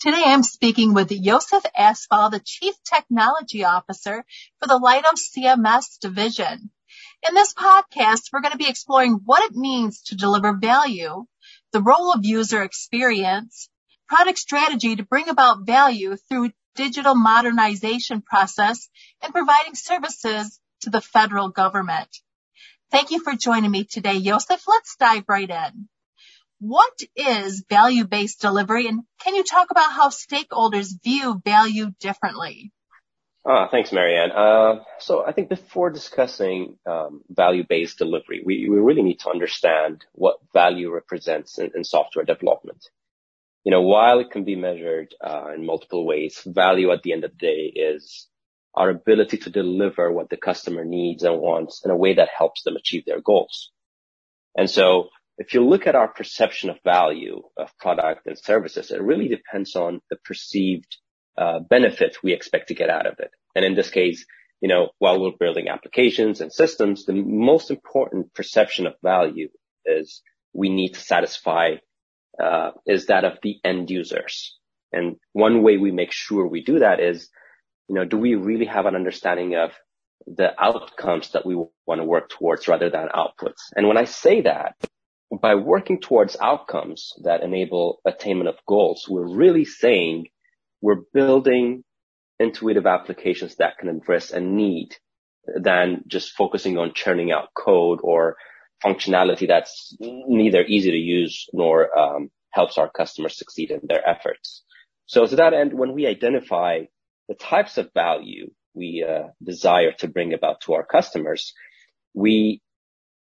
Today I'm speaking with Yosef Asfal, the Chief Technology Officer for the Leidos CMS division. In this podcast, we're going to be exploring what it means to deliver value, the role of user experience, product strategy to bring about value through digital modernization process, and providing services to the federal government. Thank you for joining me today, Yosef. Let's dive right in. What is value-based delivery, and can you talk about how stakeholders view value differently? Ah, thanks, Marianne. Uh, so I think before discussing um, value-based delivery, we, we really need to understand what value represents in, in software development. You know, while it can be measured uh, in multiple ways, value at the end of the day is our ability to deliver what the customer needs and wants in a way that helps them achieve their goals. And so if you look at our perception of value of product and services, it really depends on the perceived uh, benefit we expect to get out of it. And in this case, you know, while we're building applications and systems, the most important perception of value is we need to satisfy uh, is that of the end users. And one way we make sure we do that is, you know, do we really have an understanding of the outcomes that we want to work towards rather than outputs? And when I say that, by working towards outcomes that enable attainment of goals, we're really saying we're building intuitive applications that can address a need than just focusing on churning out code or functionality that's neither easy to use nor um, helps our customers succeed in their efforts. So to that end, when we identify the types of value we uh, desire to bring about to our customers, we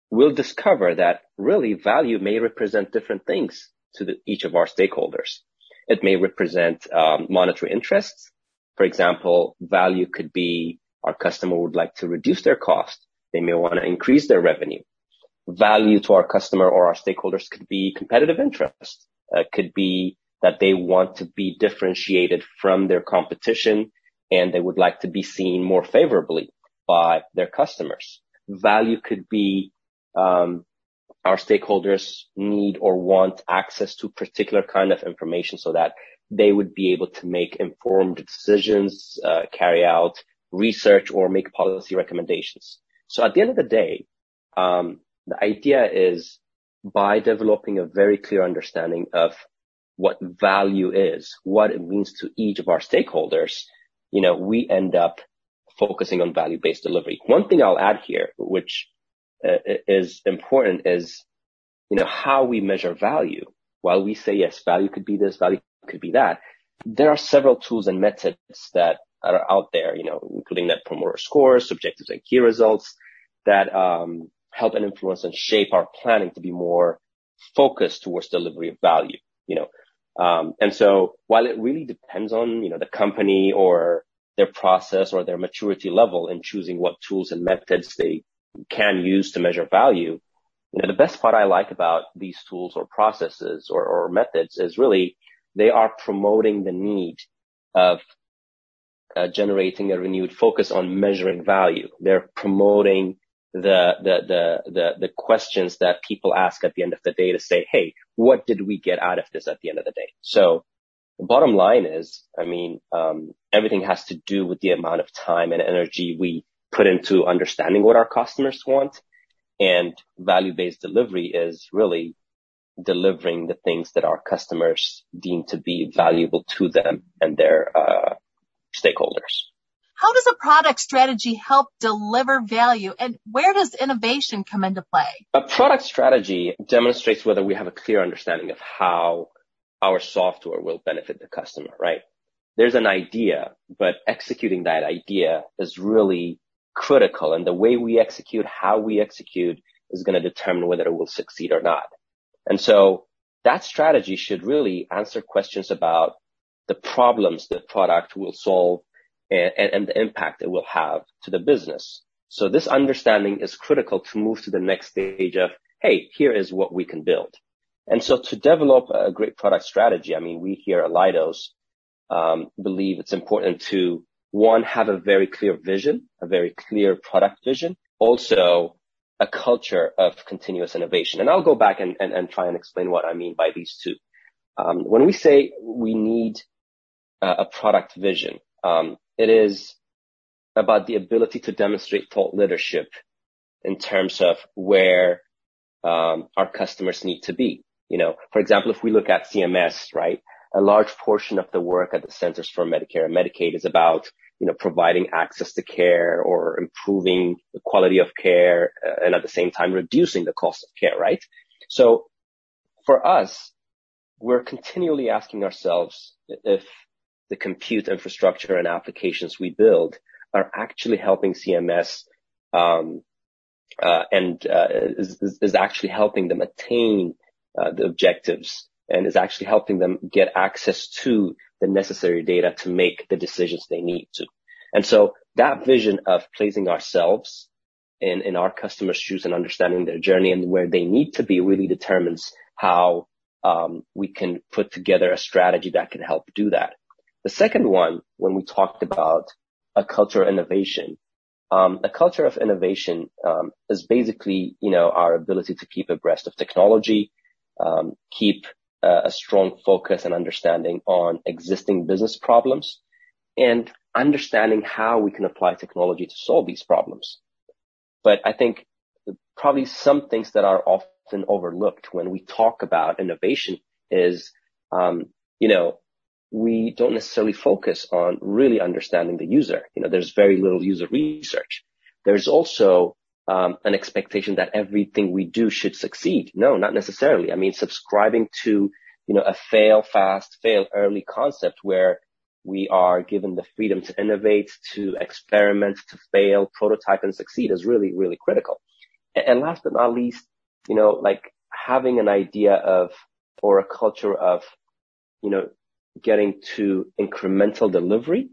we'll discover that really value may represent different things to the, each of our stakeholders. It may represent um, monetary interests. For example, value could be our customer would like to reduce their cost. They may want to increase their revenue. Value to our customer or our stakeholders could be competitive interest. Uh, could be that they want to be differentiated from their competition and they would like to be seen more favorably by their customers. Value could be our stakeholders need or want access to particular kind of information so that they would be able to make informed decisions, uh, carry out research or make policy recommendations. So at the end of the day, um, the idea is by developing a very clear understanding of what value is, what it means to each of our stakeholders, you know, we end up focusing on value-based delivery. One thing I'll add here, which is important is, you know, how we measure value. While we say, yes, value could be this, value could be that, there are several tools and methods that are out there, you know, including net promoter scores, objectives and key results that um, help and influence and shape our planning to be more focused towards delivery of value, you know. Um, and so while it really depends on, you know, the company or their process or their maturity level in choosing what tools and methods they can use to measure value. You know, the best part I like about these tools or processes or, or methods is really they are promoting the need of uh, generating a renewed focus on measuring value. They're promoting the, the, the, the, the questions that people ask at the end of the day to say, Hey, what did we get out of this at the end of the day? So the bottom line is, I mean, um, everything has to do with the amount of time and energy we put into understanding what our customers want. And value-based delivery is really delivering the things that our customers deem to be valuable to them and their uh, stakeholders. How does a product strategy help deliver value and where does innovation come into play? A product strategy demonstrates whether we have a clear understanding of how our software will benefit the customer, right? There's an idea, but executing that idea is really critical and the way we execute, how we execute is going to determine whether it will succeed or not. And so that strategy should really answer questions about the problems the product will solve and, the impact it will have to the business. So this understanding is critical to move to the next stage of, hey, here is what we can build. And so to develop a great product strategy, I mean, we here at Leidos um, believe it's important to one, have a very clear vision, a very clear product vision, also a culture of continuous innovation. And I'll go back and, and, and try and explain what I mean by these two. Um, when we say we need uh, a product vision, um, it is about the ability to demonstrate thought leadership in terms of where um, our customers need to be. You know, for example, if we look at CMS, right, a large portion of the work at the Centers for Medicare and Medicaid is about, you know, providing access to care or improving the quality of care uh, and at the same time reducing the cost of care, right? So for us, we're continually asking ourselves if the compute infrastructure and applications we build are actually helping CMS um, uh, and uh, is, is, actually helping them attain uh, the objectives and is actually helping them get access to the necessary data to make the decisions they need to. And so that vision of placing ourselves in, in our customers' shoes and understanding their journey and where they need to be really determines how um, we can put together a strategy that can help do that. The second one, when we talked about a culture of innovation, um, a culture of innovation um, is basically, you know, our ability to keep abreast of technology, um, keep a strong focus and understanding on existing business problems, and understanding how we can apply technology to solve these problems. But I think probably some things that are often overlooked when we talk about innovation is, um, you know, we don't necessarily focus on really understanding the user. You know, there's very little user research. There's also um, an expectation that everything we do should succeed. No, not necessarily. I mean, subscribing to you know a fail fast, fail early concept where we are given the freedom to innovate, to experiment, to fail, prototype, and succeed is really, really critical. And last but not least, you know, like having an idea of or a culture of, you know, getting to incremental delivery,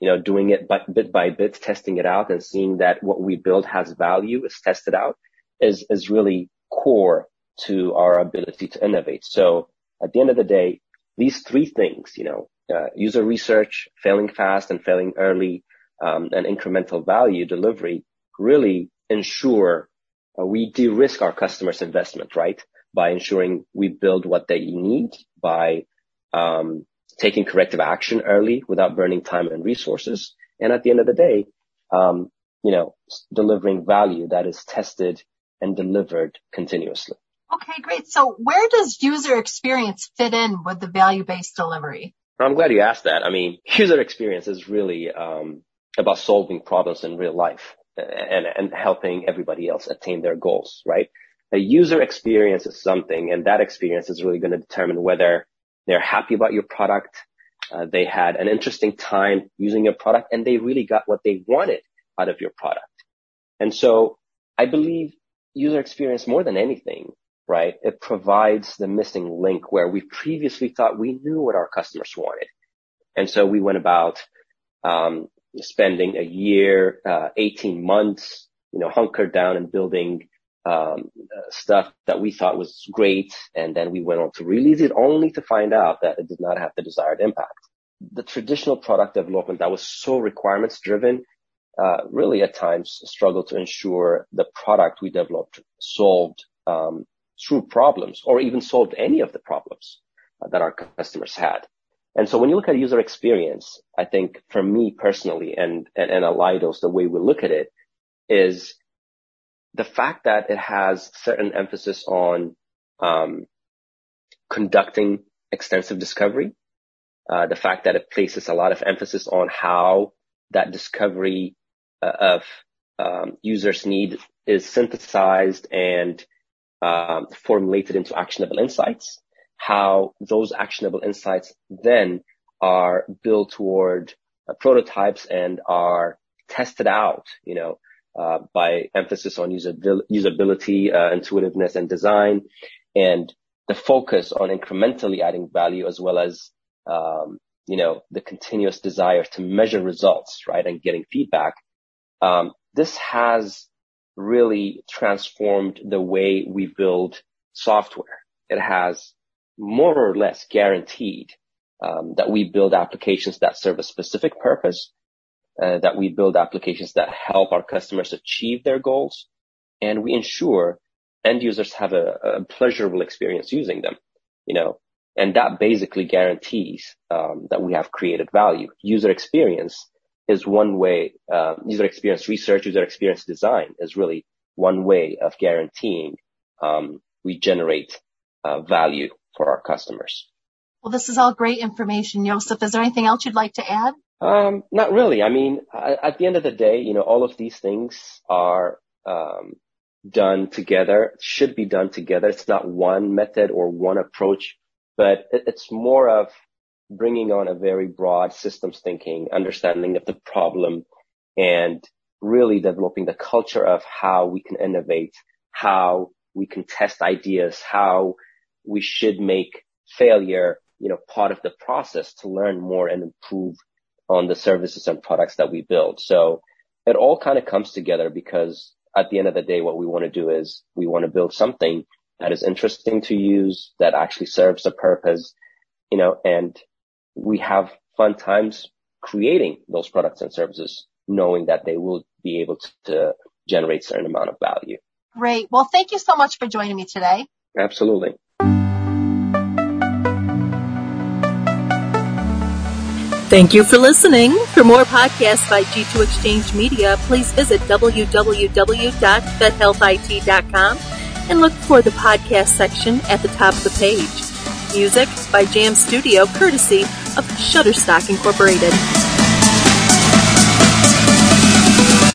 you know, doing it by, bit by bit, testing it out and seeing that what we build has value is tested out is, is really core to our ability to innovate. So at the end of the day, these three things, you know, uh, user research, failing fast and failing early, um, and incremental value delivery really ensure uh, we de-risk our customers' investment, right? By ensuring we build what they need, by um, taking corrective action early without burning time and resources. And at the end of the day, um, you know, delivering value that is tested and delivered continuously. Okay, great. So where does user experience fit in with the value-based delivery? I'm glad you asked that. I mean, user experience is really um, about solving problems in real life and, and helping everybody else attain their goals, right? A user experience is something, and that experience is really going to determine whether they're happy about your product. Uh, they had an interesting time using your product and they really got what they wanted out of your product. And so I believe user experience more than anything, right? It provides the missing link where we previously thought we knew what our customers wanted. And so we went about, um, spending a year, uh, 18 months, you know, hunkered down and building um, uh, stuff that we thought was great, and then we went on to release it only to find out that it did not have the desired impact. The traditional product development that was so requirements driven uh, really at times struggled to ensure the product we developed solved um, true problems or even solved any of the problems uh, that our customers had. And so when you look at user experience, I think for me personally and, and, and at the way we look at it is the fact that it has certain emphasis on um, conducting extensive discovery, uh, the fact that it places a lot of emphasis on how that discovery uh, of um, users' need is synthesized and um, formulated into actionable insights, how those actionable insights then are built toward uh, prototypes and are tested out, you know, by emphasis on usability, uh, intuitiveness, and design, and the focus on incrementally adding value as well as um, you know, the continuous desire to measure results, right, and getting feedback, um, this has really transformed the way we build software. It has more or less guaranteed um, that we build applications that serve a specific purpose, uh, that we build applications that help our customers achieve their goals, and we ensure end users have a, a pleasurable experience using them. You know, and that basically guarantees um, that we have created value. User experience is one way. Uh, user experience research, user experience design is really one way of guaranteeing um, we generate uh, value for our customers. Well, this is all great information, Joseph. Is there anything else you'd like to add? Um, not really. I mean, at the end of the day, you know, all of these things are um, done together, should be done together. It's not one method or one approach, but it's more of bringing on a very broad systems thinking, understanding of the problem, and really developing the culture of how we can innovate, how we can test ideas, how we should make failure, you know, part of the process to learn more and improve on the services and products that we build. So it all kind of comes together because at the end of the day, what we want to do is we want to build something that is interesting to use, that actually serves a purpose, you know, and we have fun times creating those products and services, knowing that they will be able to, generate certain amount of value. Great. Well, thank you so much for joining me today. Absolutely. Thank you for listening. For more podcasts by G2 Exchange Media, please visit www.vethealthit.com and look for the podcast section at the top of the page. Music by Jam Studio, courtesy of Shutterstock Incorporated.